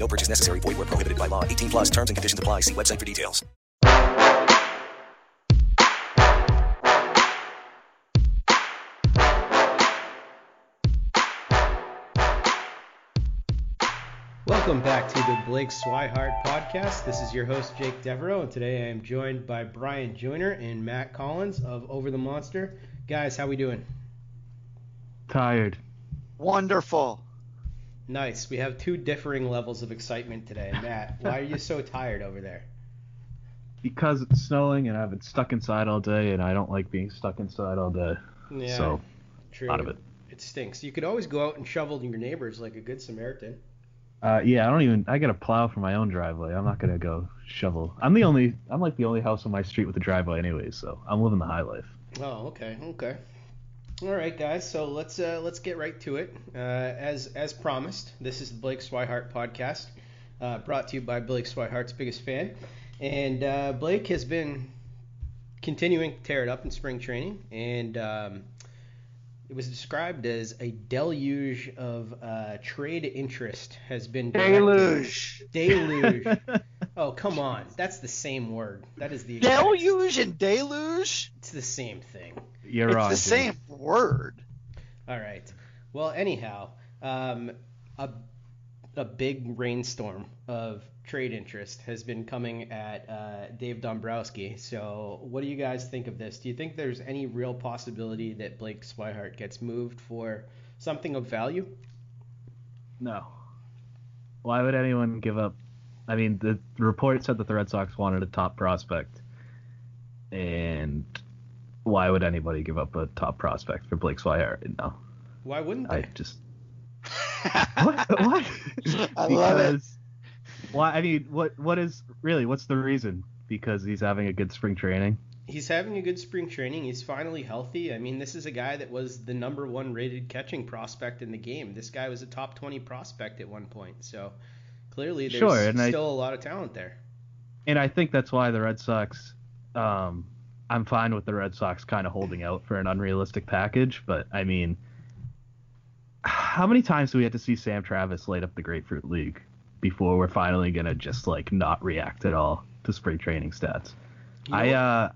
No purchase necessary. Void were prohibited by law. 18 plus terms and conditions apply. See website for details. Welcome back to the Blake Swihart podcast. This is your host Jake Devereaux, and today I am joined by Brian Joyner and Matt Collins of Over the Monster. Guys, how we doing? Tired. Wonderful. Nice. We have two differing levels of excitement today. Matt, why are you so tired over there? Because it's snowing and I've been stuck inside all day and I don't like being stuck inside all day. Yeah, so, true. out of it. It stinks. You could always go out and shovel your neighbors like a good Samaritan. Uh, yeah, I don't even. I got a plow for my own driveway. I'm not gonna go shovel. I'm the only. I'm like the only house on my street with a driveway, anyways. So I'm living the high life. Oh, okay, okay. All right, guys. So let's uh, let's get right to it. Uh, as as promised, this is the Blake Swihart podcast, uh, brought to you by Blake Swihart's biggest fan, and uh, Blake has been continuing to tear it up in spring training, and um, it was described as a deluge of uh, trade interest has been directed- Deluge. Deluge. oh come on, that's the same word. That is the exact- Deluge and deluge? It's the same thing. You're it's wrong. the Jimmy. same word. All right. Well, anyhow, um, a a big rainstorm of trade interest has been coming at uh, Dave Dombrowski. So, what do you guys think of this? Do you think there's any real possibility that Blake Swihart gets moved for something of value? No. Why would anyone give up? I mean, the report said that the Red Sox wanted a top prospect, and why would anybody give up a top prospect for Blake Swihart? No, Why wouldn't they? I just what? what? I love it. because why? I mean, what? What is really? What's the reason? Because he's having a good spring training. He's having a good spring training. He's finally healthy. I mean, this is a guy that was the number one rated catching prospect in the game. This guy was a top 20 prospect at one point. So clearly, there's Sure, and still a lot of talent there. and I think that's why the Red Sox. Um, I'm fine with the Red Sox kind of holding out for an unrealistic package, but I mean, how many times do we have to see Sam Travis light up the Grapefruit League before we're finally gonna just like not react at all to spring training stats? You I uh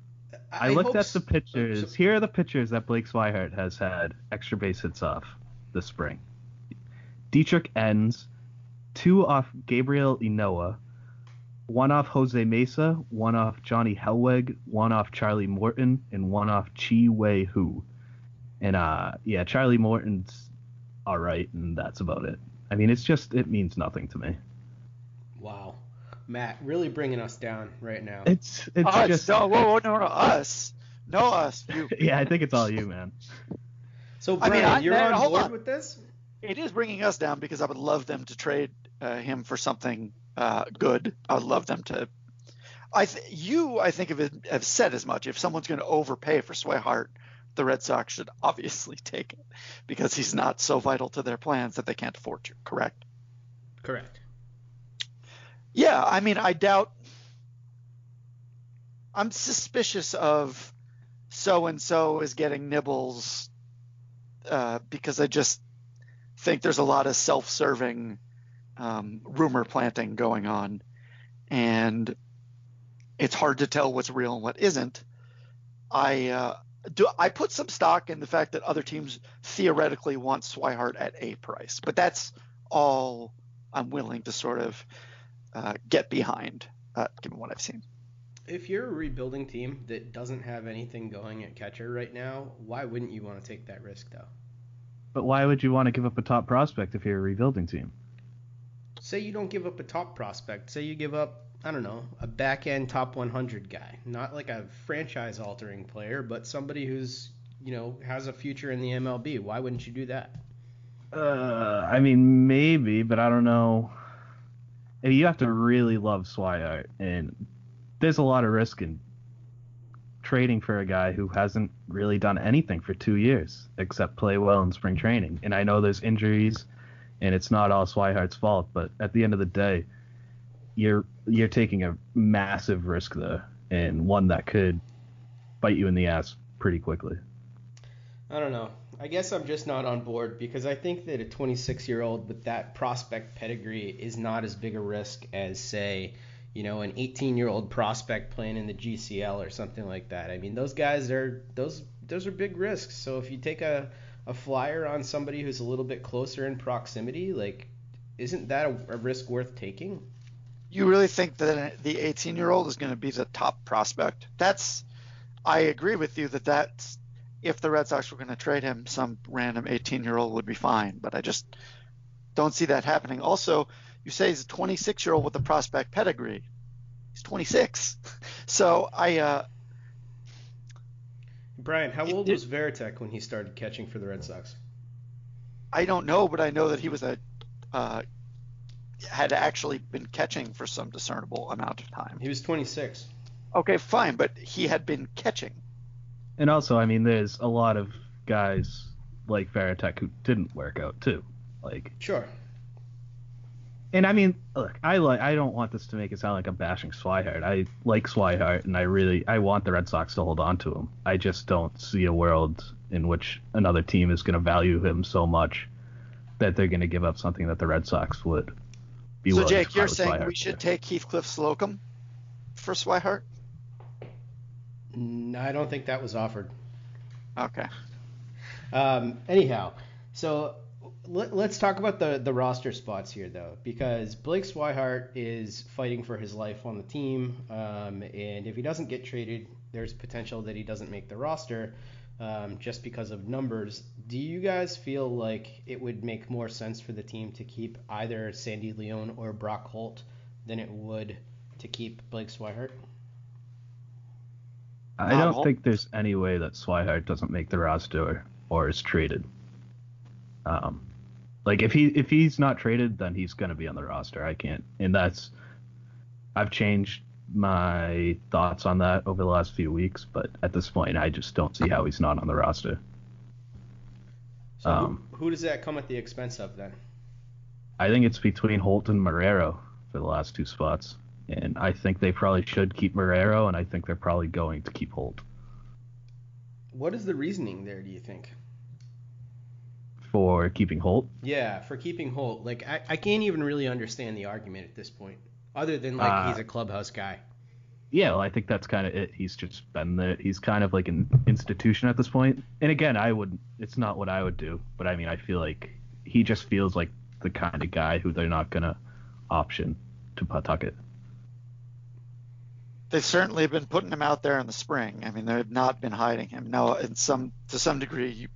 I, looked at the pictures. so- Here are the pictures that Blake Swihart has had extra base hits off this spring. Dietrich Enns, two off Gabriel Ynoa, one off Jose Mesa, one off Johnny Hellweg, one off Charlie Morton, and one off Chih-Wei Hu. And uh, yeah, Charlie Morton's all right, and that's about it. I mean, it's just it means nothing to me. Wow. Matt, really bringing us down right now. It's it's us, just no, whoa, whoa, no, no, us, no, us, you. yeah. I think it's all you, man. So I mean, I- you're man, on board on. with this? It is bringing us down because I would love them to trade uh, him for something uh, good. I would love them to. I th- you, I think, have, have said as much. If someone's going to overpay for Swihart, the Red Sox should obviously take it because he's not so vital to their plans that they can't afford to. Correct? Correct. Yeah, I mean, I doubt. I'm suspicious of so and so is getting nibbles uh, because I just think there's a lot of self-serving um, rumor planting going on, and it's hard to tell what's real and what isn't. I uh, do. I put some stock in the fact that other teams theoretically want Swihart at a price, but that's all I'm willing to sort of uh, get behind, uh, given what I've seen. If you're a rebuilding team that doesn't have anything going at catcher right now, why wouldn't you want to take that risk though? But why would you want to give up a top prospect if you're a rebuilding team? Say you don't give up a top prospect. Say you give up, I don't know, a back end top 100 guy. Not like a franchise altering player, but somebody who's, you know, has a future in the MLB. Why wouldn't you do that? Uh, I mean, maybe, but I don't know. You have to really love Swihart, and there's a lot of risk in trading for a guy who hasn't really done anything for two years except play well in spring training. And I know there's injuries, and it's not all Swihart's fault, but at the end of the day, you're you're taking a massive risk there, and one that could bite you in the ass pretty quickly. I don't know. I guess I'm just not on board because I think that a 26 year old with that prospect pedigree is not as big a risk as, say, you know, an 18 year old prospect playing in the GCL or something like that. I mean, those guys are those those are big risks. So if you take a a flyer on somebody who's a little bit closer in proximity, like, isn't that a, a risk worth taking? You really think that the 18 year old is going to be the top prospect? That's, I agree with you that that's, if the Red Sox were going to trade him, some random 18 year old would be fine, but I just don't see that happening. Also, you say he's a 26 year old with a prospect pedigree. He's 26. So I, uh, Brian, how old was Varitek when he started catching for the Red Sox? I don't know, but I know that he was a, uh, had actually been catching for some discernible amount of time. He was 26. Okay, fine, but he had been catching. And also, I mean, there's a lot of guys like Varitek who didn't work out too. Like, Sure. And I mean, look, I like, I don't want this to make it sound like I'm bashing Swihart. I like Swihart, and I really, I want the Red Sox to hold on to him. I just don't see a world in which another team is going to value him so much that they're going to give up something that the Red Sox would be So willing to So Jake, you're saying Swihart we should for. take Heathcliff Slocumb for Swihart? No, I don't think that was offered. Okay. Um, anyhow, so let, us talk about the, the roster spots here, though, because Blake Swihart is fighting for his life on the team, um, and if he doesn't get traded, there's potential that he doesn't make the roster um, just because of numbers. Do you guys feel like it would make more sense for the team to keep either Sandy Leon or Brock Holt than it would to keep Blake Swihart? I don't think there's any way that Swihart doesn't make the roster or is traded. Um, like if he if he's not traded, then he's gonna be on the roster. I can't, and that's I've changed my thoughts on that over the last few weeks, but at this point, I just don't see how he's not on the roster. So Um, who, who does that come at the expense of then? I think it's between Holt and Marrero for the last two spots, and I think they probably should keep Marrero, and I think they're probably going to keep Holt. What is the reasoning there, do you think? For keeping Holt, Yeah, for keeping Holt. Like I, I can't even really understand the argument at this point, other than like Uh, he's a clubhouse guy. yeah, well, I think that's kind of it. He's just been the he's kind of like an institution at this point. And again, I would it's not what I would do, but I mean, I feel like he just feels like the kind of guy who they're not gonna option to Pawtucket. They've certainly been putting him out there in the spring. I mean, they have not been hiding him. No, in some to some degree, you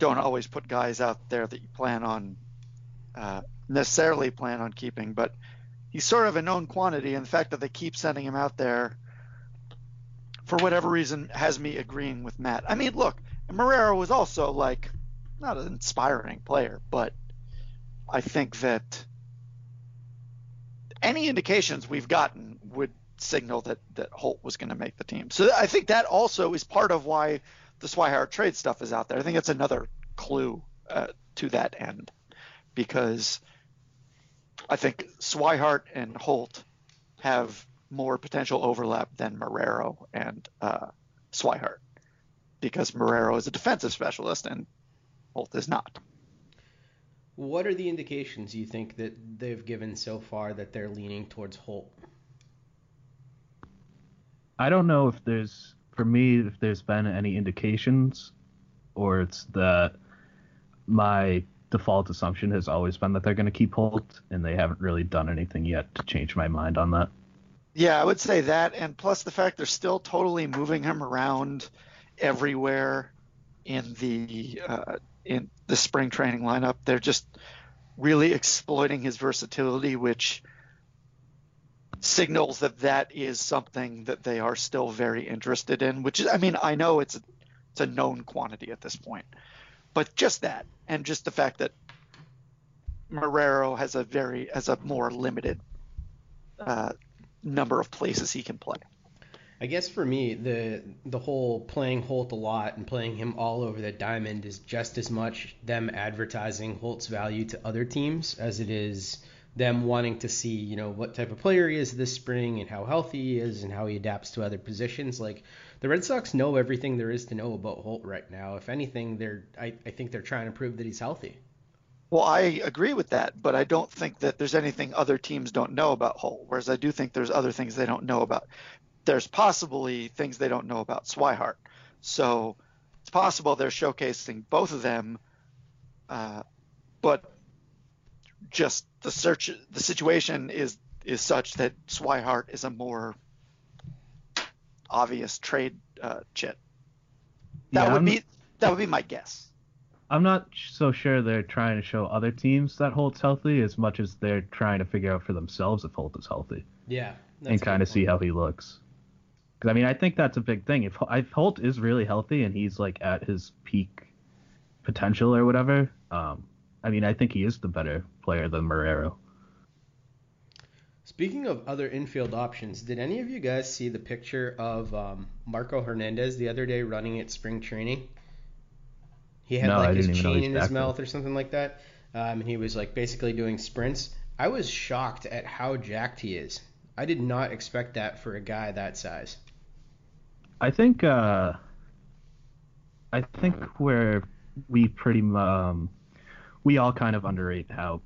don't always put guys out there that you plan on uh, necessarily plan on keeping, but he's sort of a known quantity, and the fact that they keep sending him out there for whatever reason has me agreeing with Matt. I mean, look, Marrero was also like not an inspiring player, but I think that any indications we've gotten would signal that that Holt was going to make the team. So I think that also is part of why the Swihart trade stuff is out there. I think it's another clue uh, to that end because I think Swihart and Holt have more potential overlap than Marrero and uh, Swihart because Marrero is a defensive specialist and Holt is not. What are the indications you think that they've given so far that they're leaning towards Holt? I don't know if there's, for me, if there's been any indications, or it's that my default assumption has always been that they're going to keep Holt, and they haven't really done anything yet to change my mind on that. Yeah, I would say that, and plus the fact they're still totally moving him around everywhere in the uh, in the spring training lineup. They're just really exploiting his versatility, which signals that that is something that they are still very interested in. Which is, I mean, I know it's a, it's a known quantity at this point, but just that, and just the fact that Marrero has a very has a more limited uh, number of places he can play. I guess for me, the the whole playing Holt a lot and playing him all over the diamond is just as much them advertising Holt's value to other teams as it is them wanting to see, you know, what type of player he is this spring and how healthy he is and how he adapts to other positions. Like the Red Sox know everything there is to know about Holt right now. If anything, they're I, I think they're trying to prove that he's healthy. Well, I agree with that, but I don't think that there's anything other teams don't know about Holt. Whereas I do think there's other things they don't know about. There's possibly things they don't know about Swihart. So it's possible they're showcasing both of them, uh, but just the search, the situation is is such that Swihart is a more obvious trade uh, chit. That Yeah, would I'm- be that would be my guess. I'm not so sure they're trying to show other teams that Holt's healthy as much as they're trying to figure out for themselves if Holt is healthy Yeah. and kind of see how he looks. Because I mean, I think that's a big thing. If, if Holt is really healthy and he's like at his peak potential or whatever, um, I mean, I think he is the better player than Marrero. Speaking of other infield options, did any of you guys see the picture of um, Marco Hernandez the other day running at spring training? He had No, like his didn't even know chain in his mouth or something like that, um, and he was like basically doing sprints. I was shocked at how jacked he is. I did not expect that for a guy that size. I think uh, I think where we pretty um, we all kind of underrate how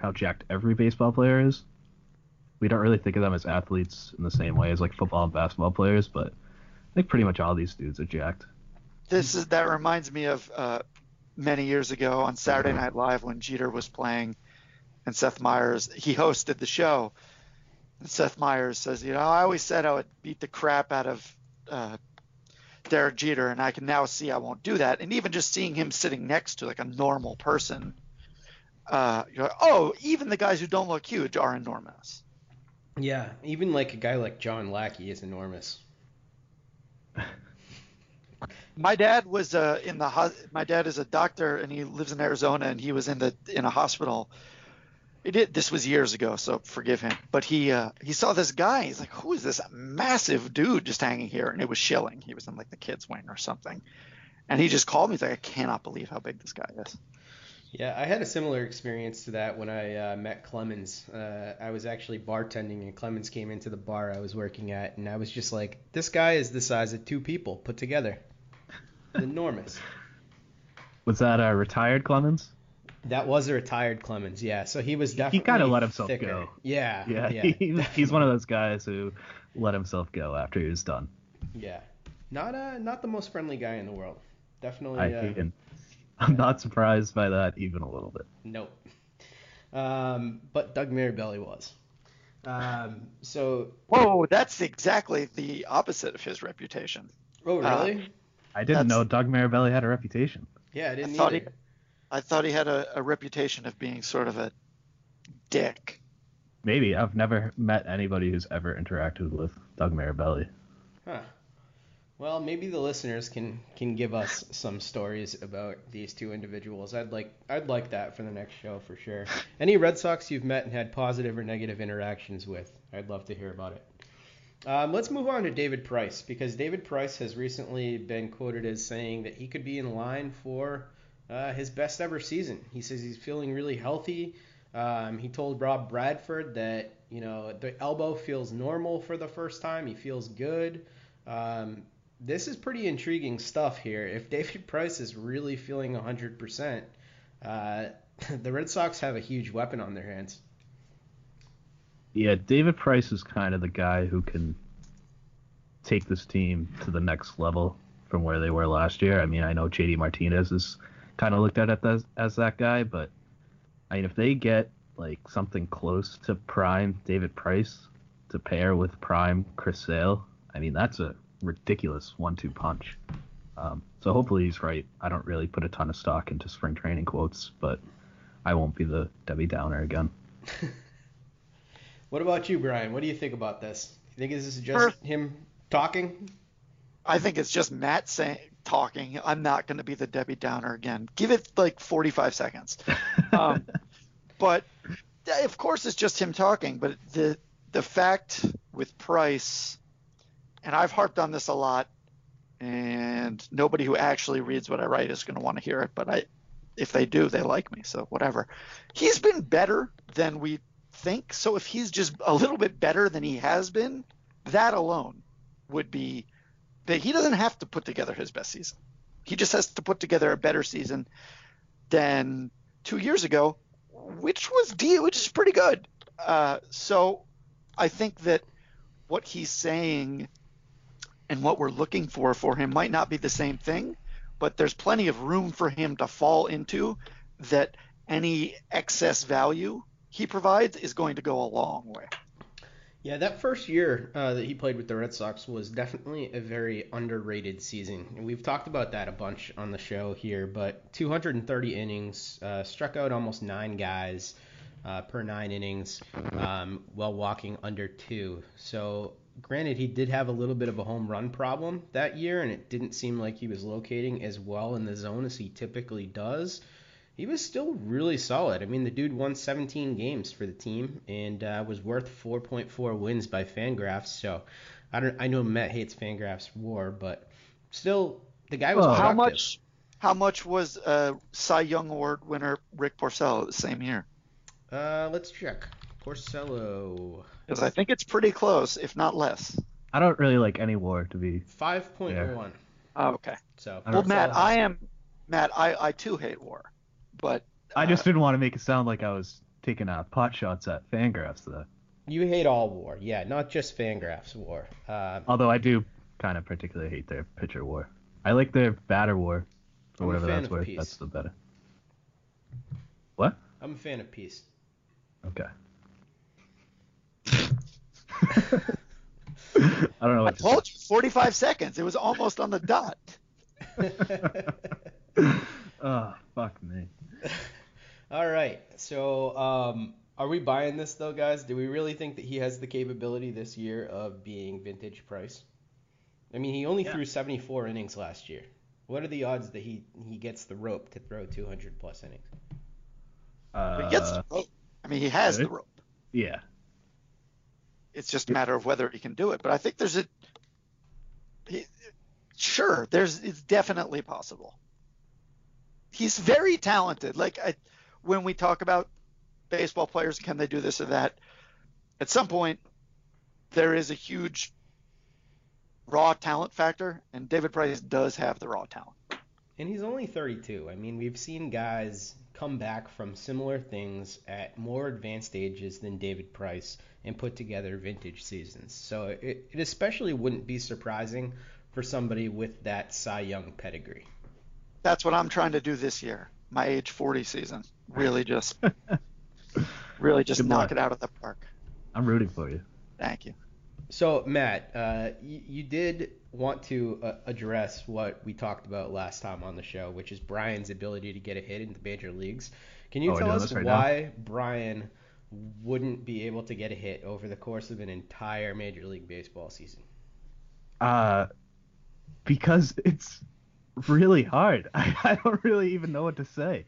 how jacked every baseball player is. We don't really think of them as athletes in the same way as like football and basketball players, but I think pretty much all these dudes are jacked. This is that reminds me of uh, many years ago on Saturday Night Live when Jeter was playing, and Seth Meyers he hosted the show. And Seth Meyers says, you know, I always said I would beat the crap out of uh, Derek Jeter, and I can now see I won't do that. And even just seeing him sitting next to like a normal person, uh, you're like, oh, even the guys who don't look huge are enormous. Yeah, even like a guy like John Lackey is enormous. My dad was uh, in the ho- my dad is a doctor and he lives in Arizona and he was in the in a hospital. He did this was years ago, so forgive him. But he uh, he saw this guy. He's like, who is this massive dude just hanging here? And it was Schilling. He was in like the kids wing or something. And he just called me. He's like, I cannot believe how big this guy is. Yeah, I had a similar experience to that when I uh, met Clemens. Uh, I was actually bartending, and Clemens came into the bar I was working at, and I was just like, "This guy is the size of two people put together. Enormous." Was that a retired Clemens? That was a retired Clemens, yeah. So he was definitely He kind of let himself thicker. go. Yeah, Yeah, yeah, he, he's one of those guys who let himself go after he was done. yeah. Not uh, not the most friendly guy in the world. Definitely. I uh, hate him. I'm not surprised by that even a little bit. Nope. Um, but Doug Mirabelli was. Um, so. Whoa, that's exactly the opposite of his reputation. Oh really? I didn't That's- know Doug Mirabelli had a reputation. yeah, I I didn't I thought he. I thought he had a, a reputation of being sort of a dick. Maybe I've never met anybody who's ever interacted with Doug Mirabelli. Huh. Well, maybe the listeners can can give us some stories about these two individuals. I'd like I'd like that for the next show for sure. Any Red Sox you've met and had positive or negative interactions with, I'd love to hear about it. Um, let's move on to David Price because David Price has recently been quoted as saying that he could be in line for uh, his best ever season. He says he's feeling really healthy. Um, he told Rob Bradford that you know the elbow feels normal for the first time. He feels good. Um, this is pretty intriguing stuff here. If David Price is really feeling 100%, uh, the Red Sox have a huge weapon on their hands. Yeah, David Price is kind of the guy who can take this team to the next level from where they were last year. I mean, I know JD Martinez is kind of looked at as, as that guy, but I mean, if they get like something close to prime David Price to pair with prime Chris Sale, I mean, that's a ridiculous one-two punch. Um, so hopefully he's right. I don't really put a ton of stock into spring training quotes, but I won't be the Debbie Downer again. what about you, Brian? What do you think about this? You think this is just him talking? I think it's just Matt saying talking. I'm not going to be the Debbie Downer again. Give it like 45 seconds. Um, but of course, it's just him talking. But the the fact with Price and I've harped on this a lot, and nobody who actually reads what I write is going to want to hear it, but I, if they do, they like me, so whatever. He's been better than we think, so if he's just a little bit better than he has been, that alone would be that he doesn't have to put together his best season. He just has to put together a better season than two years ago, which was D, which is pretty good. Uh, so I think that what he's saying and what we're looking for for him might not be the same thing, but there's plenty of room for him to fall into that any excess value he provides is going to go a long way. Yeah, that first year uh, that he played with the Red Sox was definitely a very underrated season. And we've talked about that a bunch on the show here, but 230 innings, uh, struck out almost nine guys uh, per nine innings um, while walking under two. So granted, he did have a little bit of a home run problem that year, and it didn't seem like he was locating as well in the zone as he typically does. He was still really solid. I mean, the dude won 17 games for the team and uh, was worth 4.4 wins by Fangraphs. So I don't. I know Matt hates Fangraphs WAR, but still, the guy was. Well, how much? How much was uh, Cy Young Award winner Rick Porcello the same year? Uh, let's check. Porcello. Because I think it's pretty close, if not less. I don't really like any war to be. Five point one. Oh, okay. So. Well, Matt, I am. Matt, I, I too hate war, but. Uh, I just didn't want to make it sound like I was taking uh, pot shots at Fangraphs though. You hate all war, yeah, not just Fangraphs war. Uh, Although I do kind of particularly hate their pitcher war. I like their batter war, for whatever that's worth. Peace. That's the better. What? I'm a fan of peace. Okay. I don't know what I told you 45 seconds. It was almost on the dot. oh, fuck me. All right. So, um, are we buying this though, guys? Do we really think that he has the capability this year of being vintage price? I mean, he only Yeah. threw 74 innings last year. What are the odds that he he gets the rope to throw 200 plus innings? Uh, he gets the rope. I mean, he has the rope. yeah. It's just a matter of whether he can do it. But I think there's a. He, sure, there's it's definitely possible. He's very talented. Like I, when we talk about baseball players, can they do this or that? At some point, there is a huge raw talent factor, and David Price does have the raw talent. And he's only 32. I mean, we've seen guys come back from similar things at more advanced ages than David Price and put together vintage seasons. So it, it especially wouldn't be surprising for somebody with that Cy Young pedigree. That's what I'm trying to do this year. My age 40 season. Really just, really just Good knock luck. it out of the park. I'm rooting for you. Thank you. So Matt, uh, you, you did want to uh, address what we talked about last time on the show, which is Brian's ability to get a hit in the major leagues. Can you Oh, tell us right now? why Brian wouldn't be able to get a hit over the course of an entire Major League Baseball season? Uh, because it's really hard. I, I don't really even know what to say.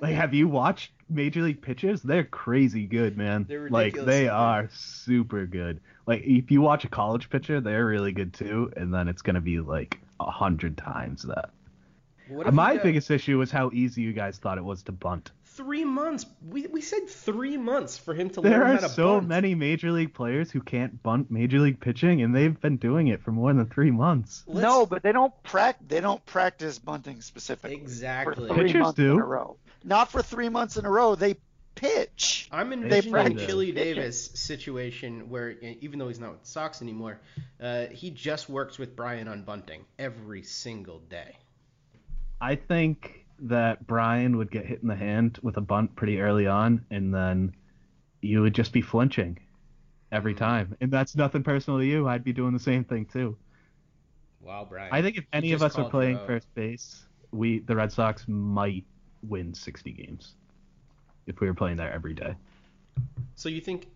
like, have you watched Major League pitchers? They're crazy good, man. They're ridiculous. like they are super good. Like if you watch a college pitcher, they're really good too, and then it's gonna be like a hundred times that. What My biggest issue was how easy you guys thought it was to bunt. Three months. We, we said three months for him to There learn how to so bunt. many major league players who can't bunt major league pitching, and they've been doing it for more than three months. Let's- No, but they don't prac they don't practice bunting specifically. Exactly. For three Pitchers months do. in a row. Not for three months in a row. They pitch. I'm They envisioning practice. Billy Davis situation where even though he's not with the Sox anymore, uh, he just works with Brian on bunting every single day. I think that Brian would get hit in the hand with a bunt pretty early on, and then you would just be flinching every hmm. time. And that's nothing personal to you. I'd be doing the same thing too. Wow, Brian. I think if any of us you playing first base, we the Red Sox might win 60 games if we were playing there every day. So you think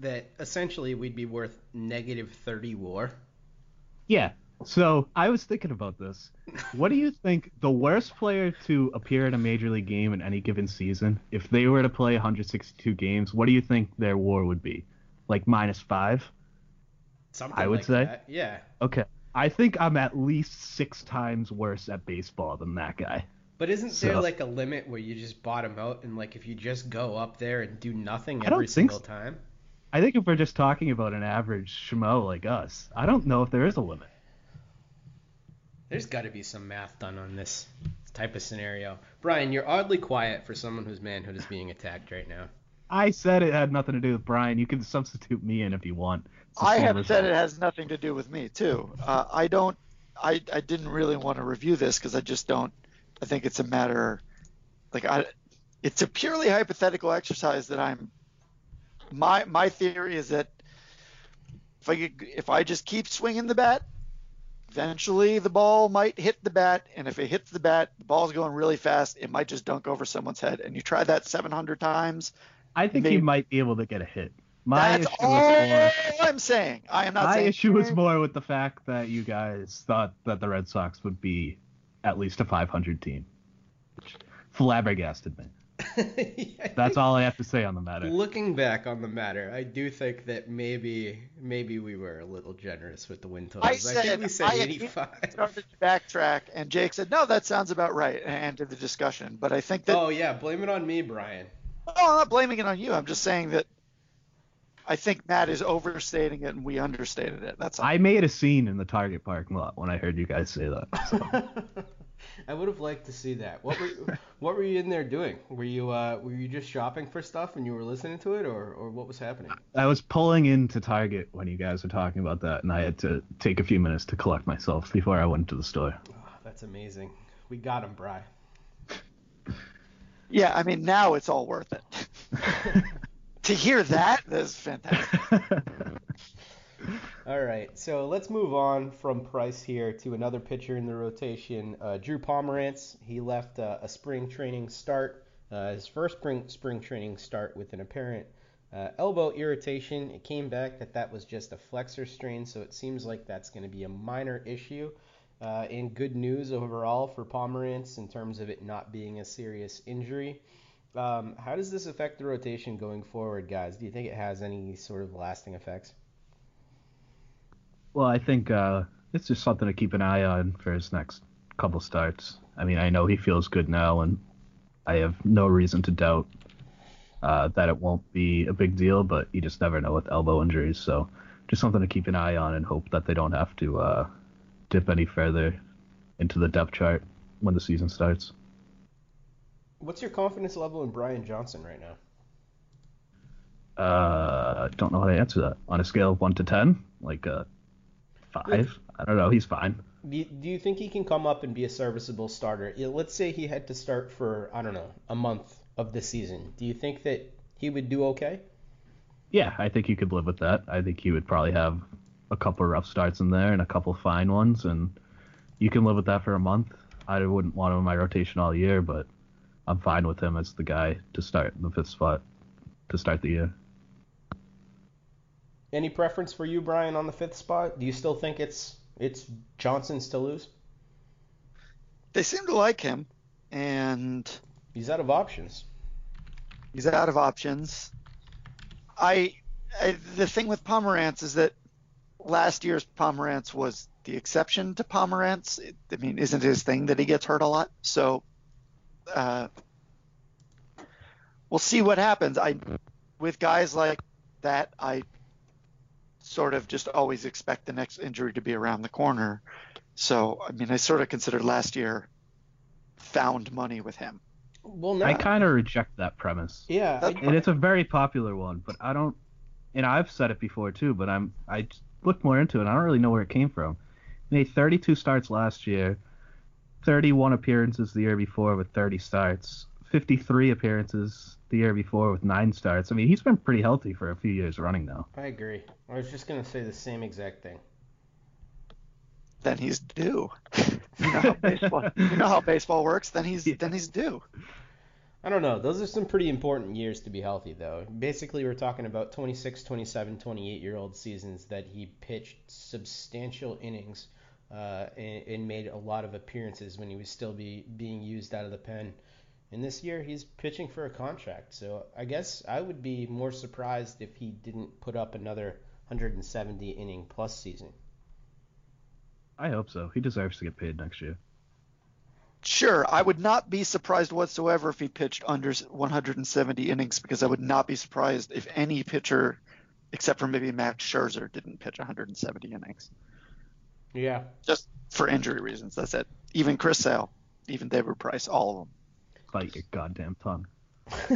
that essentially we'd be worth negative 30 WAR? Yeah. So I was thinking about this. What do you think the worst player to appear in a major league game in any given season, if they were to play 162 games, what do you think their WAR would be? Like minus five? Something I would like say. that. Yeah. Okay. I think I'm at least six times worse at baseball than that guy. But isn't there like a limit where you just bottom out and like if you just go up there and do nothing I don't every think single so. time? I think if we're just talking about an average schmo like us, I don't know if there is a limit. There's got to be some math done on this type of scenario. Brian, you're oddly quiet for someone whose manhood is being attacked right now. I said it had nothing to do with Brian. You can substitute me in if you want. I same have said it has nothing to do with me too. Uh, I don't. I I didn't really want to review this because I just don't. I think it's a matter. Like I, it's a purely hypothetical exercise that I'm. My my theory is that if I could- if I just keep swinging the bat, eventually the ball might hit the bat, and if it hits the bat, the ball's going really fast. It might just dunk over someone's head, and you try that 700 times. I think maybe- he might be able to get a hit. My That's issue all more. I'm saying. I am not My issue was more with the fact that you guys thought that the Red Sox would be at least a 500 team. Flabbergasted me. I That's all I have to say on the matter. Looking back on the matter, I do think that maybe maybe we were a little generous with the win totals. I I, said, think we said I 85. started to backtrack, and Jake said, "No, that sounds about right," and ended the discussion. But I think that Oh yeah, blame it on me, Brian. oh, I'm not blaming it on you. I'm just saying that I think Matt is overstating it, and we understated it. That's all. I made a scene in the Target parking lot when I heard you guys say that. So. I would have liked to see that. What were what were you in there doing? Were you uh, were you just shopping for stuff and you were listening to it, or, or what was happening? I was pulling into Target when you guys were talking about that, and I had to take a few minutes to collect myself before I went to the store. Oh, that's amazing. We got him, Bry. yeah, I mean now it's all worth it. to hear that, that's fantastic. All right, so let's move on from Price here to another pitcher in the rotation, uh, Drew Pomeranz. He left uh, a spring training start, uh, his first spring spring training start with an apparent uh, elbow irritation. It came back that that was just a flexor strain, so it seems like that's going to be a minor issue. Uh, and good news overall for Pomeranz in terms of it not being a serious injury. Um, how does this affect the rotation going forward, guys? Do you think it has any sort of lasting effects? Well, I think uh, it's just something to keep an eye on for his next couple starts. I mean, I know he feels good now, and I have no reason to doubt uh, that it won't be a big deal, but you just never know with elbow injuries. So just something to keep an eye on and hope that they don't have to uh, dip any further into the depth chart when the season starts. What's your confidence level in Brian Johnson right now? Uh, I don't know how to answer that. On a scale of 1 to 10, like a 5? I don't know. He's fine. Do you, do you think he can come up and be a serviceable starter? Let's say he had to start for, I don't know, a month of the season. Do you think that he would do okay? Yeah, I think you could live with that. I think he would probably have a couple rough starts in there and a couple fine ones, and you can live with that for a month. I wouldn't want him in my rotation all year, but I'm fine with him as the guy to start in the fifth spot. to start the year. Any preference for you, Brian, on the fifth spot? Do you still think it's it's Johnson's to lose? They seem to like him, and He's out of options. he's out of options. I, I the thing with Pomeranz is that last year's Pomeranz was the exception to Pomeranz. It, I mean, isn't his thing that he gets hurt a lot? So, uh, we'll see what happens. I, with guys like that, I sort of just always expect the next injury to be around the corner. So, I mean, I sort of considered last year found money with him. Well, no. I kind of reject that premise. yeah. I- and it's a very popular one, but I don't. And I've said it before too, but I'm I just looked more into it. and I don't really know where it came from. He made 32 starts last year, 31 appearances the year before with 30 starts, 53 appearances the year before with nine starts. I mean, he's been pretty healthy for a few years running now. I agree. I was just gonna say the same exact thing. then he's due. you know how baseball, you know how baseball works. Then he's then he's due. I don't know. Those are some pretty important years to be healthy, though. Basically, we're talking about 26, 27, 28 year old seasons that he pitched substantial innings uh, and, and made a lot of appearances when he was still be being used out of the pen. And this year, he's pitching for a contract. So I guess I would be more surprised if he didn't put up another 170 inning plus season. I hope so. He deserves to get paid next year. Sure, I would not be surprised whatsoever if he pitched under 170 innings because I would not be surprised if any pitcher, except for maybe Max Scherzer, didn't pitch 170 innings. Yeah. Just for injury reasons. That's it. Even Chris Sale, even David Price, all of them. Bite your goddamn tongue.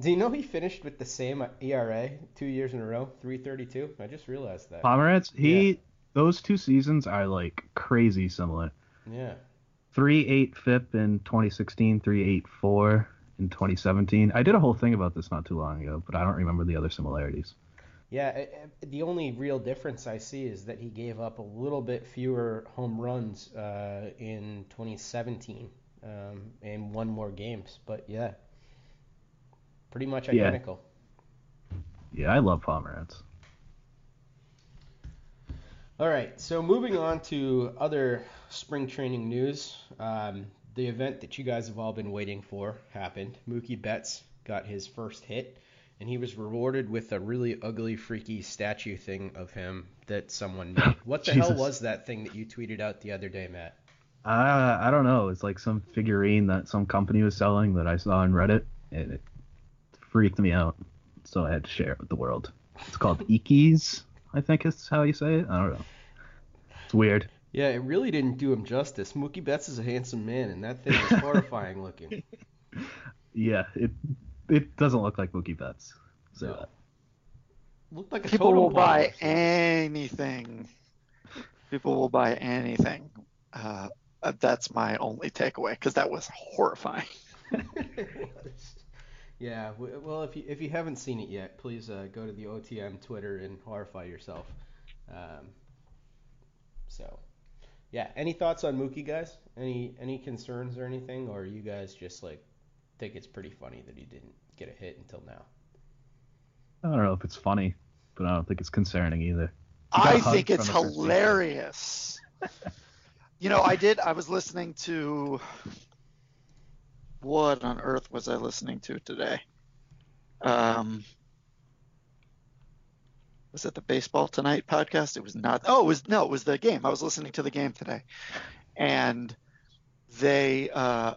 Do you know he finished with the same ERA two years in a row, 332? I just realized that. Pomeranz, he those two seasons are like crazy similar. Yeah. Three eight FIP in 2016, three eight four in 2017. I did a whole thing about this not too long ago, but I don't remember the other similarities. Yeah, the only real difference I see is that he gave up a little bit fewer home runs uh, in 2017 um, and won more games. But yeah, pretty much identical. Yeah, I love Pomeranz. All right, so moving on to other spring training news. Um, the event that you guys have all been waiting for happened. Mookie Betts got his first hit, and he was rewarded with a really ugly, freaky statue thing of him that someone made. What the hell was that thing that you tweeted out the other day, Matt? Uh, I don't know. It's like some figurine that some company was selling that I saw on Reddit, and it freaked me out. So I had to share it with the world. It's called Ikis, I think is how you say it. I don't know. It's weird. Yeah, it really didn't do him justice. Mookie Betts is a handsome man, and that thing is horrifying looking. Yeah, it it doesn't look like Mookie Betts. Say No. Looked like a People will buy anything. People will buy anything. Uh, uh, that's my only takeaway because that was horrifying. yeah, well, if you if you haven't seen it yet, please uh, go to the OTM Twitter and horrify yourself. Um, so, yeah, any thoughts on Mookie, guys? Any any concerns or anything, or you guys just like think it's pretty funny that he didn't get a hit until now? I don't know if it's funny, but I don't think it's concerning either. He got I a hug think it's from the first baseman. hilarious. you know, I did. I was listening to. What on earth was I listening to today? Um, was it the Baseball Tonight podcast? It was not. Oh, it was no, it was the game. I was listening to the game today, and they uh,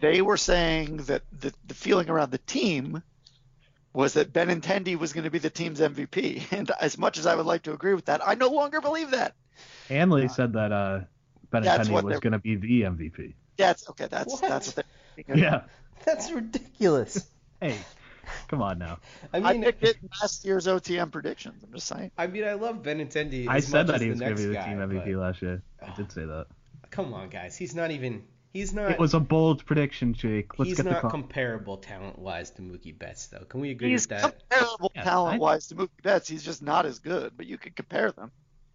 they were saying that the the feeling around the team was that Benintendi was going to be the team's MVP. And as much as I would like to agree with that, I no longer believe that. Hanley said that uh, That's Benintendi was going to be the MVP. That's okay. That's What? that's what they're Yeah. That's ridiculous. Hey, come on now. I I mean, picked it in last year's OTM predictions. I'm just saying. I mean, I love Benintendi. I said much that he was going to be the guy, team MVP but last year. I did say that. Come on, guys. He's not even. He's not. It was a bold prediction, Jake. Let's he's get not con- comparable talent-wise to Mookie Betts, though. Can we agree He's with that? comparable Yeah, talent-wise to Mookie Betts. He's just not as good, but you could compare them.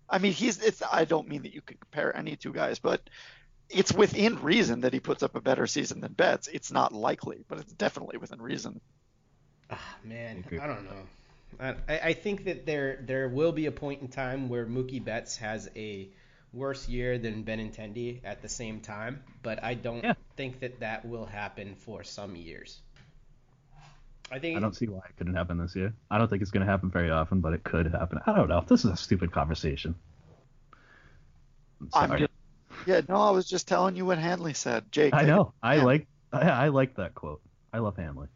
I mean, he's. It's. I don't mean that you could compare any two guys, but it's within reason that he puts up a better season than Betts. It's not likely, but it's definitely within reason. Ah, man, I don't know. I, I think that there there will be a point in time where Mookie Betts has a worse year than Benintendi at the same time, but I don't Yeah. think that that will happen for some years. I think I don't see why it couldn't happen this year. I don't think it's going to happen very often, but it could happen. I don't know. This is a stupid conversation. I'm I'm just, yeah, no, I was just telling you what Hanley said. Jake. I know. I Yeah. like. I, I like that quote. I love Hanley.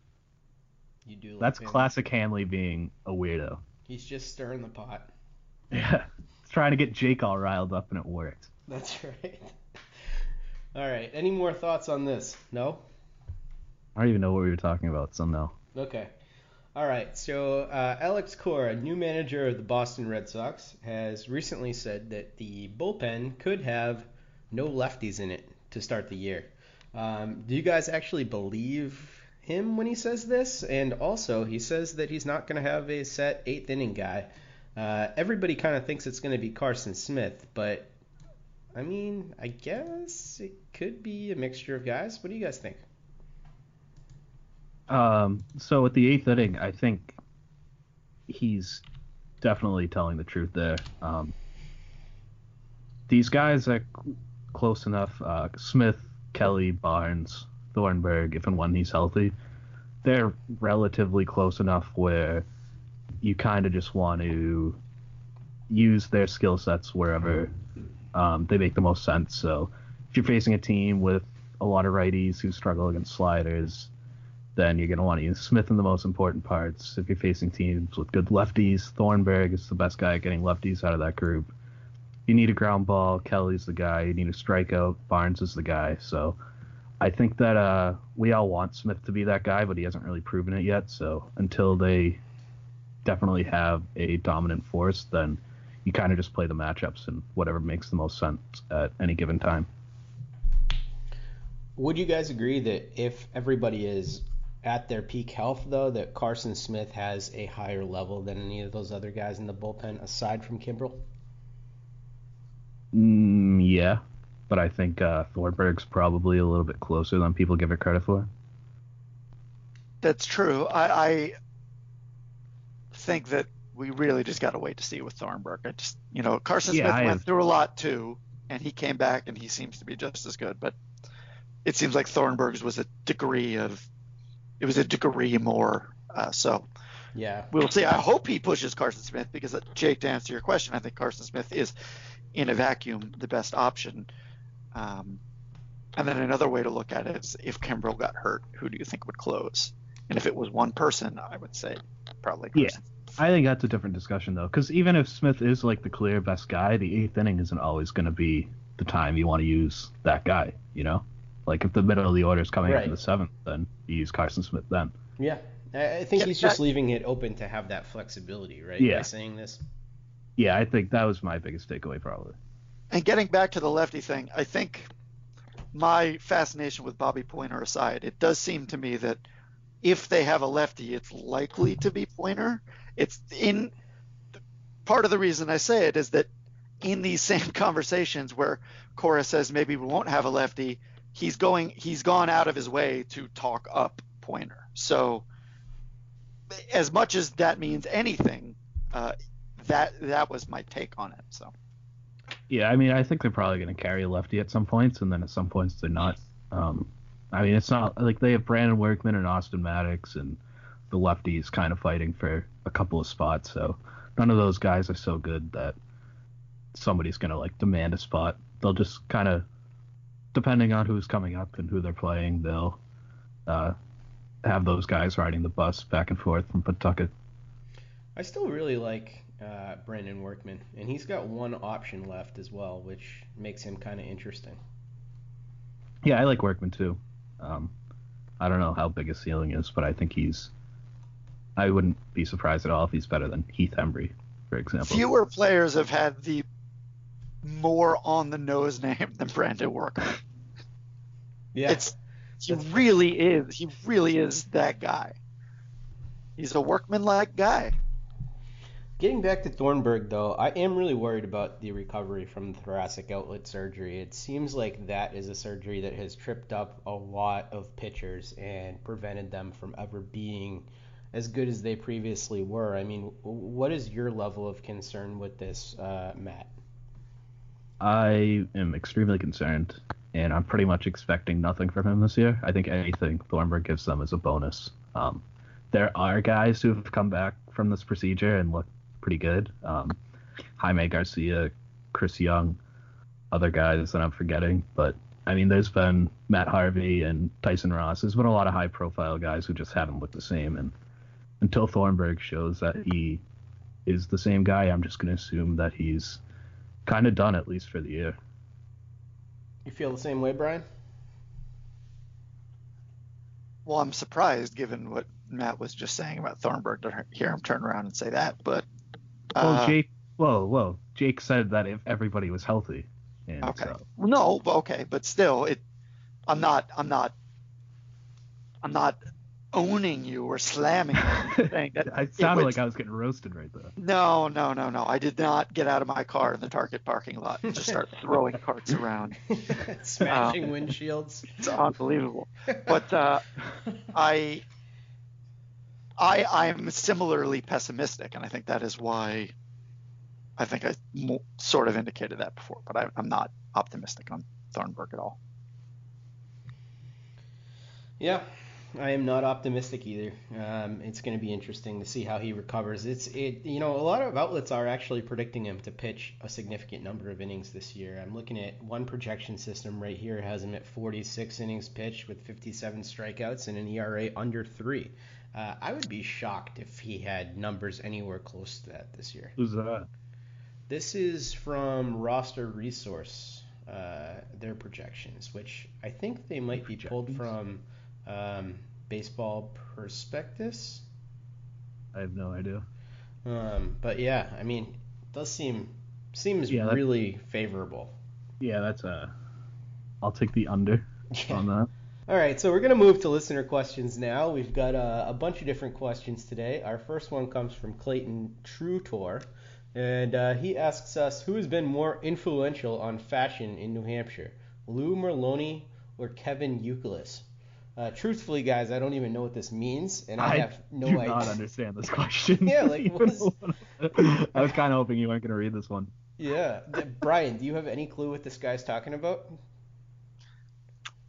you do. like That's him. classic Hanley being a weirdo. He's just stirring the pot. Yeah. Trying to get Jake all riled up and it worked. That's right. All right. Any more thoughts on this? No. I don't even know what we were talking about, so no. Okay. All right. So uh, Alex Cora, new manager of the Boston Red Sox, has recently said that the bullpen could have no lefties in it to start the year. Um, do you guys actually believe him when he says this? And also, he says that he's not going to have a set eighth inning guy. Uh, everybody kind of thinks it's going to be Carson Smith, but I mean, I guess it could be a mixture of guys. What do you guys think? Um, so at the eighth inning, I think he's definitely telling the truth there. Um, these guys are close enough. Uh, Smith, Kelly, Barnes, Thornburg, if and when he's healthy, they're relatively close enough where you kind of just want to use their skill sets wherever um, they make the most sense. So if you're facing a team with a lot of righties who struggle against sliders, then you're going to want to use Smith in the most important parts. If you're facing teams with good lefties, Thornburg is the best guy at getting lefties out of that group. You need a ground ball, Kelly's the guy. You need a strikeout, Barnes is the guy. So I think that uh, we all want Smith to be that guy, but he hasn't really proven it yet. So until they definitely have a dominant force, then you kind of just play the matchups and whatever makes the most sense at any given time. Would you guys agree that if everybody is at their peak health, though, that Carson Smith has a higher level than any of those other guys in the bullpen aside from Kimbrel? Mm, yeah, but I think uh, Thornburg's probably a little bit closer than people give it credit for. That's true. I, I think that we really just got to wait to see with Thornburg. I just, you know, Carson Yeah, Smith I went have- through a lot too, and he came back and he seems to be just as good. But it seems like Thornburg's was a degree of, it was a degree more. Uh, so Yeah. we'll see. I hope he pushes Carson Smith because, uh, Jake, to answer your question, I think Carson Smith is, in a vacuum, the best option. Um, and then another way to look at it is if Kimbrel got hurt, who do you think would close? And if it was one person, I would say probably Yeah. I think that's a different discussion though, because even if Smith is like the clear best guy, the eighth inning isn't always going to be the time you want to use that guy. You know, like if the middle of the order is coming up Right. in the seventh, then you use Carson Smith then. Yeah. I I think Yeah, he's just that- leaving it open to have that flexibility, right? Yeah. By saying this. Yeah, I think that was my biggest takeaway probably. And getting back to the lefty thing, I think my fascination with Bobby Poyner aside, it does seem to me that if they have a lefty, it's likely to be Poyner. It's in part of the reason I say it is that in these same conversations where Cora says maybe we won't have a lefty, he's going he's gone out of his way to talk up Poyner. So as much as that means anything, uh, that that was my take on it. So. Yeah, I mean, I think they're probably going to carry a lefty at some points, and then at some points they're not. Um, I mean, it's not like they have Brandon Workman and Austin Maddox, and the lefties kind of fighting for a couple of spots. So none of those guys are so good that somebody's going to like demand a spot. They'll just kind of, depending on who's coming up and who they're playing, they'll uh, have those guys riding the bus back and forth from Pawtucket. I still really like uh, Brandon Workman, and he's got one option left as well, which makes him kind of interesting. Yeah, I like Workman too. Um, I don't know how big his ceiling is, but I think he's. I wouldn't be surprised at all if he's better than Heath Hembree, for example. Fewer players have had the more on the nose name than Brandon Workman. Yeah. It's he really is. He really is that guy. He's a workman-like guy. Getting back to Thornburg, though, I am really worried about the recovery from thoracic outlet surgery. It seems like that is a surgery that has tripped up a lot of pitchers and prevented them from ever being as good as they previously were. I mean, what is your level of concern with this, uh, Matt? I am extremely concerned, and I'm pretty much expecting nothing from him this year. I think anything Thornburg gives them is a bonus. Um, there are guys who have come back from this procedure and look pretty good. Um, Jaime Garcia, Chris Young, other guys that I'm forgetting, but I mean, there's been Matt Harvey and Tyson Ross. There's been a lot of high-profile guys who just haven't looked the same, and until Thornburg shows that he is the same guy, I'm just going to assume that he's kind of done at least for the year. You feel the same way, Brian? Well, I'm surprised given what Matt was just saying about Thornburg to hear him turn around and say that. But uh, well, Jake, whoa, whoa, Jake said that if everybody was healthy. And okay. So, no, okay, but still, it. I'm not. I'm not. I'm not owning you or slamming you. saying that I it sounded was- like I was getting roasted right there. No, no, no, no. I did not get out of my car in the Target parking lot and just start throwing carts around. Smashing Um, windshields. It's unbelievable. But uh, I, I, I'm similarly pessimistic, and I think that is why. I think I mo- sort of indicated that before, but I, I'm not optimistic on Thornburg at all. Yeah, I am not optimistic either. Um, it's going to be interesting to see how he recovers. It's it you know a lot of outlets are actually predicting him to pitch a significant number of innings this year. I'm looking at one projection system right here has him at 46 innings pitched with 57 strikeouts and an ERA under three. Uh, I would be shocked if he had numbers anywhere close to that this year. Who's that? This is from Roster Resource, uh, their projections, which I think they might be pulled from um, Baseball Prospectus. I have no idea. Um, but yeah, I mean, it does seem seems Yeah, really favorable. Yeah, that's a. I'll take the under on that. All right, so we're going to move to listener questions now. We've got uh, a bunch of different questions today. Our first one comes from Clayton Trutor, and uh, he asks us who has been more influential on fashion in New Hampshire, Lou Merloni or Kevin Youkilis? Uh, truthfully, guys, I don't even know what this means, and I, have no idea. I do not understand this question. Yeah, like, Even what's- though- I was kind of hoping you weren't going to read this one. Yeah, Brian, do you have any clue what this guy's talking about?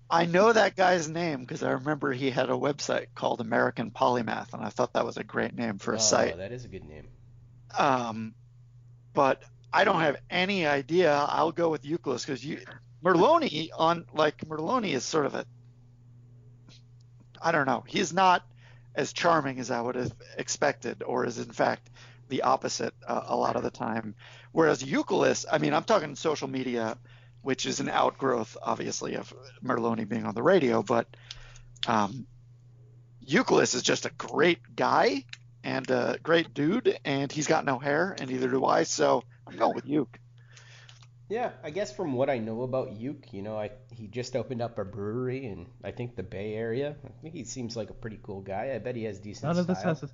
I know that guy's name because I remember he had a website called American Polymath, and I thought that was a great name for a oh, site. that is a good name. Um, but I don't have any idea. I'll go with Youkilis because you Merloni on like Merloni is sort of a I don't know. He's not as charming as I would have expected, or is in fact the opposite uh, a lot of the time. Whereas Youkilis, I mean, I'm talking social media, which is an outgrowth, obviously, of Merloni being on the radio, but um, Youkilis is just a great guy and a great dude, and he's got no hair, and neither do I. So I'm going with Uke. Yeah, I guess from what I know about Uke, you know, I he just opened up a brewery in I think the Bay Area. I think he seems like a pretty cool guy. I bet he has decent None of this has. A,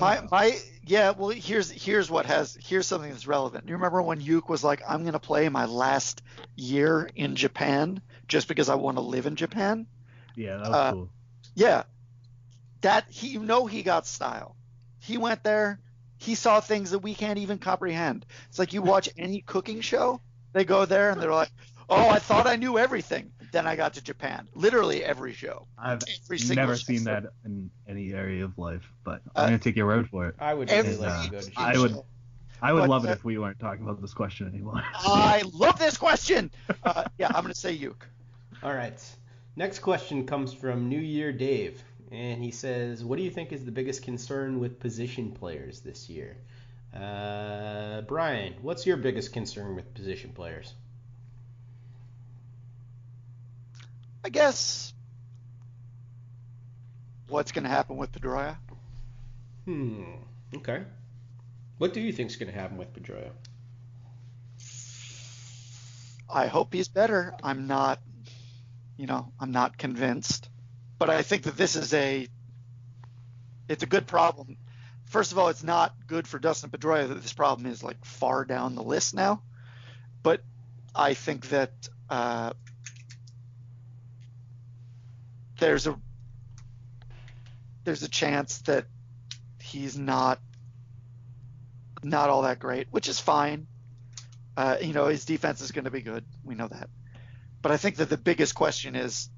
My my yeah. Well, here's here's what has here's something that's relevant. Do you remember when Uke was like, "I'm going to play my last year in Japan just because I want to live in Japan." yeah, that was Uh, cool. Yeah, that he you know he got style. He went there. He saw things that we can't even comprehend. It's like you watch any cooking show. They go there and they're like, "Oh, I thought I knew everything." Then I got to Japan. Literally every show. I've every single never show. seen that in any area of life, but Uh, I'm gonna take your word for it. I would Every- really like to go to I would. I would But, love it uh, if we weren't talking about this question anymore. I love this question. Uh, yeah, I'm going to say Uke. All right. Next question comes from New Year Dave, and he says, "What do you think is the biggest concern with position players this year?" Uh, Brian, what's your biggest concern with position players? I guess what's going to happen with Pedroia? Hmm. Okay. What do you think is going to happen with Pedroia? I hope he's better. I'm not, you know, I'm not convinced, but I think that this is a, it's a good problem. First of all, it's not good for Dustin Pedroia that this problem is like far down the list now, but I think that uh, there's a there's a chance that he's not not all that great, which is fine. Uh, you know, his defense is going to be good. We know that. But I think that the biggest question is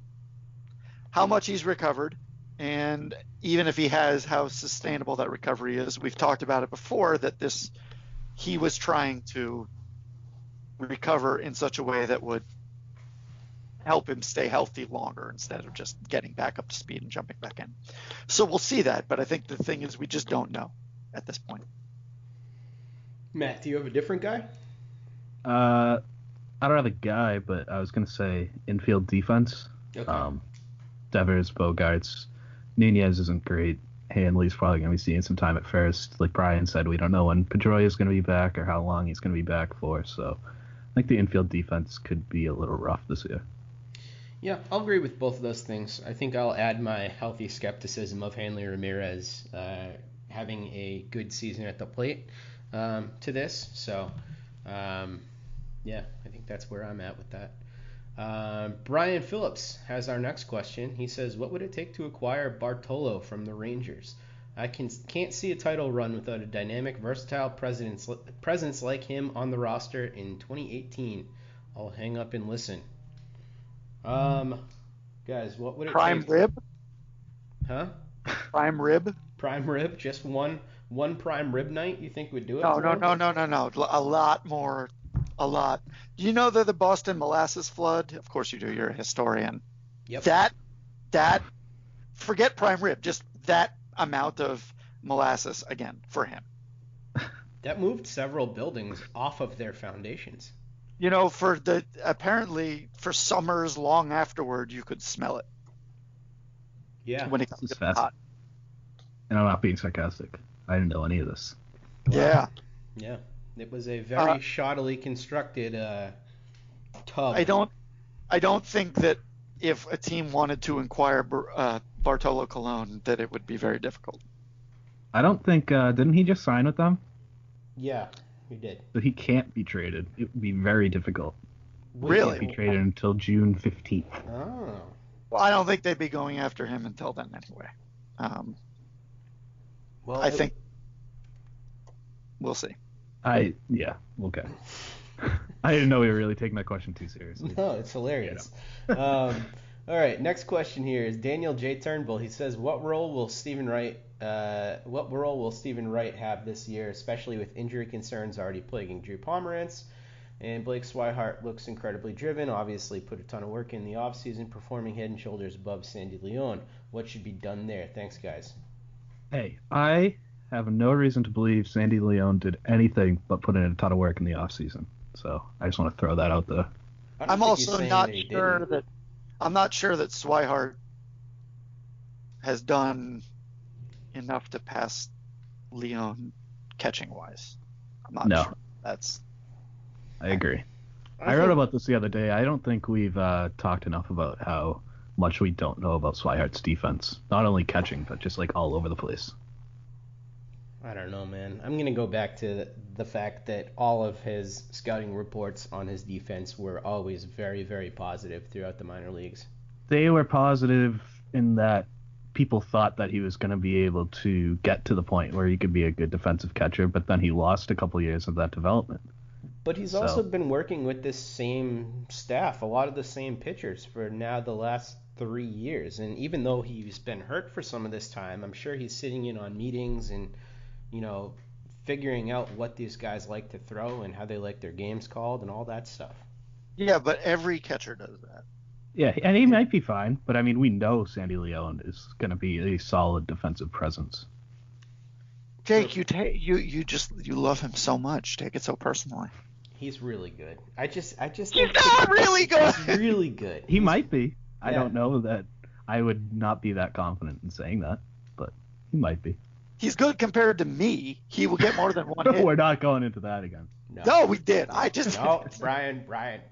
how much he's recovered, and even if he has, how sustainable that recovery is. We've talked about it before that this he was trying to recover in such a way that would help him stay healthy longer instead of just getting back up to speed and jumping back in. So we'll see that, but I think the thing is we just don't know at this point. Matt, do you have a different guy? Uh, I don't have a guy, but I was gonna say infield defense. Okay. Um, Devers, Bogaerts, Nunez isn't great. Hanley's probably gonna be seeing some time at first. Like Brian said, we don't know when Pedroia is gonna be back or how long he's gonna be back for. So I think the infield defense could be a little rough this year. Yeah, I'll agree with both of those things. I think I'll add my healthy skepticism of Hanley Ramirez uh, having a good season at the plate um, to this. So, um, yeah, I think that's where I'm at with that. Uh, Brian Phillips has our next question. He says, "What would it take to acquire Bartolo from the Rangers? I can can't see a title run without a dynamic, versatile presence presence like him on the roster in 2018. I'll hang up and listen." Um, guys, what would it take? Prime take? rib? Huh? Prime rib? Prime rib? Just one one prime rib night? You think would do it? No, no, no, no, no, no. A lot more. A lot. Do you know that the Boston molasses flood? Of course you do. You're a historian. Yep. That, that, forget prime rib. Just that amount of molasses again for him. That moved several buildings off of their foundations. You know, for the apparently for summers long afterward, you could smell it Yeah. when it comes to hot. And I'm not being sarcastic. I didn't know any of this. Yeah. Yeah. It was a very Uh, shoddily constructed uh, tub. I don't I don't think that if a team wanted to inquire Bar- uh, Bartolo Colon that it would be very difficult. I don't think uh, didn't he just sign with them? Yeah, he did. So he can't be traded. It would be very difficult. Really? Can't be traded until June 15th. Oh. Well, I don't think they'd be going after him until then anyway. Um, Well, I it- think we'll see. I yeah okay. I didn't know we were really taking that question too seriously. No, it's hilarious. um, all right, next question here is Daniel J. Turnbull. He says, "What role will Steven Wright? Uh, what role will Steven Wright have this year, especially with injury concerns already plaguing Drew Pomeranz?" And Blake Swihart looks incredibly driven. Obviously, put a ton of work in the offseason, performing head and shoulders above Sandy Leon. What should be done there? Thanks, guys. Hey, I have no reason to believe Sandy Leon did anything but put in a ton of work in the offseason. So I just want to throw that out there. I don't I'm also not that sure didn't. that I'm not sure that Swihart has done enough to pass Leon catching wise. I'm not No. sure. That's I agree. I wrote about this the other day. I don't think we've uh, talked enough about how much we don't know about Swihart's defense. Not only catching, but just like all over the place. I don't know, man. I'm gonna go back to the fact that all of his scouting reports on his defense were always very, very positive throughout the minor leagues. They were positive in that people thought that he was going to be able to get to the point where he could be a good defensive catcher, but then he lost a couple years of that development. But he's So- also been working with this same staff, a lot of the same pitchers for now the last three years. And even though he's been hurt for some of this time, I'm sure he's sitting in on meetings and, you know, figuring out what these guys like to throw and how they like their games called and all that stuff. yeah, but every catcher does that. Yeah, and he might be fine, but I mean, we know Sandy Leon is going to be a solid defensive presence. Jake, you take you you just you love him so much. Take it so personally. He's really good. I just, I just. He's think- not really good. He's really good. He might be. I don't know that. I would not be that confident in saying that, but he might be. He's good compared to me. He will get more than one hit. We're not going into that again. No, No, we did. I just no, Brian, Brian.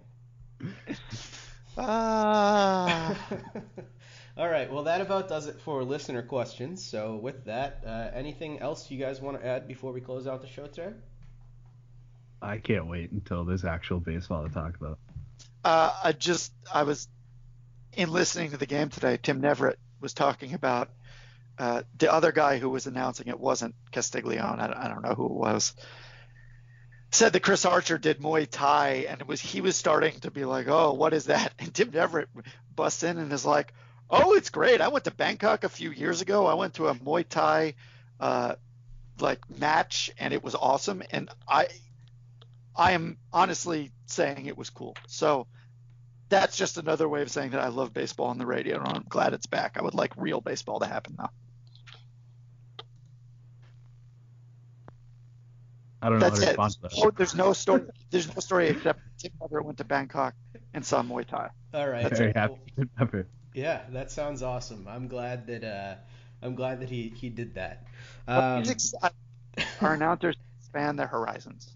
Ah. All right. Well, that about does it for listener questions. So, with that, uh, anything else you guys want to add before we close out the show today? I can't wait until there's actual baseball to talk about. Uh, I just I was in listening to the game today. Tim Neverett was talking about uh, the other guy who was announcing it wasn't Castiglione. I, I don't know who it was. Said that Chris Archer did Muay Thai, and it was he was starting to be like, "Oh, what is that?" And Tim Neverett busts in and is like, "Oh, it's great. I went to Bangkok a few years ago. I went to a Muay Thai uh, like match, and it was awesome. And I, I am honestly saying it was cool. So that's just another way of saying that I love baseball on the radio, and I'm glad it's back. I would like real baseball to happen now. I don't know That's how to it. respond to that. Oh, there's no story. There's no story except Tim Neverett went to Bangkok and saw Muay Thai. All right. Very Well, happy. Tim Neverett. Yeah, that sounds awesome. I'm glad that uh, I'm glad that he he did that. Um, he's. Our announcers expand their horizons.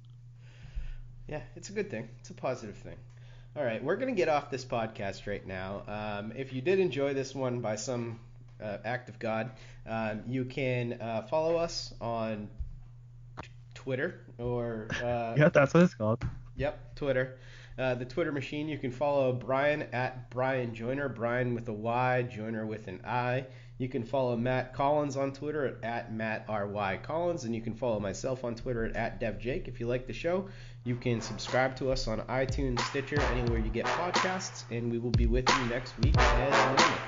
Yeah, it's a good thing. It's a positive thing. All right, we're going to get off this podcast right now. Um, if you did enjoy this one by some uh, act of God, um, you can uh, follow us on t- Twitter or. Uh, Yeah, that's what it's called. Yep, Twitter. Uh, the Twitter machine. You can follow Brian at Brian Joyner, Brian with a Y, Joyner with an I. You can follow Matt Collins on Twitter at, at Matt RY Collins, and you can follow myself on Twitter at, at DevJake. If you like the show, you can subscribe to us on iTunes, Stitcher, anywhere you get podcasts, and we will be with you next week as normal.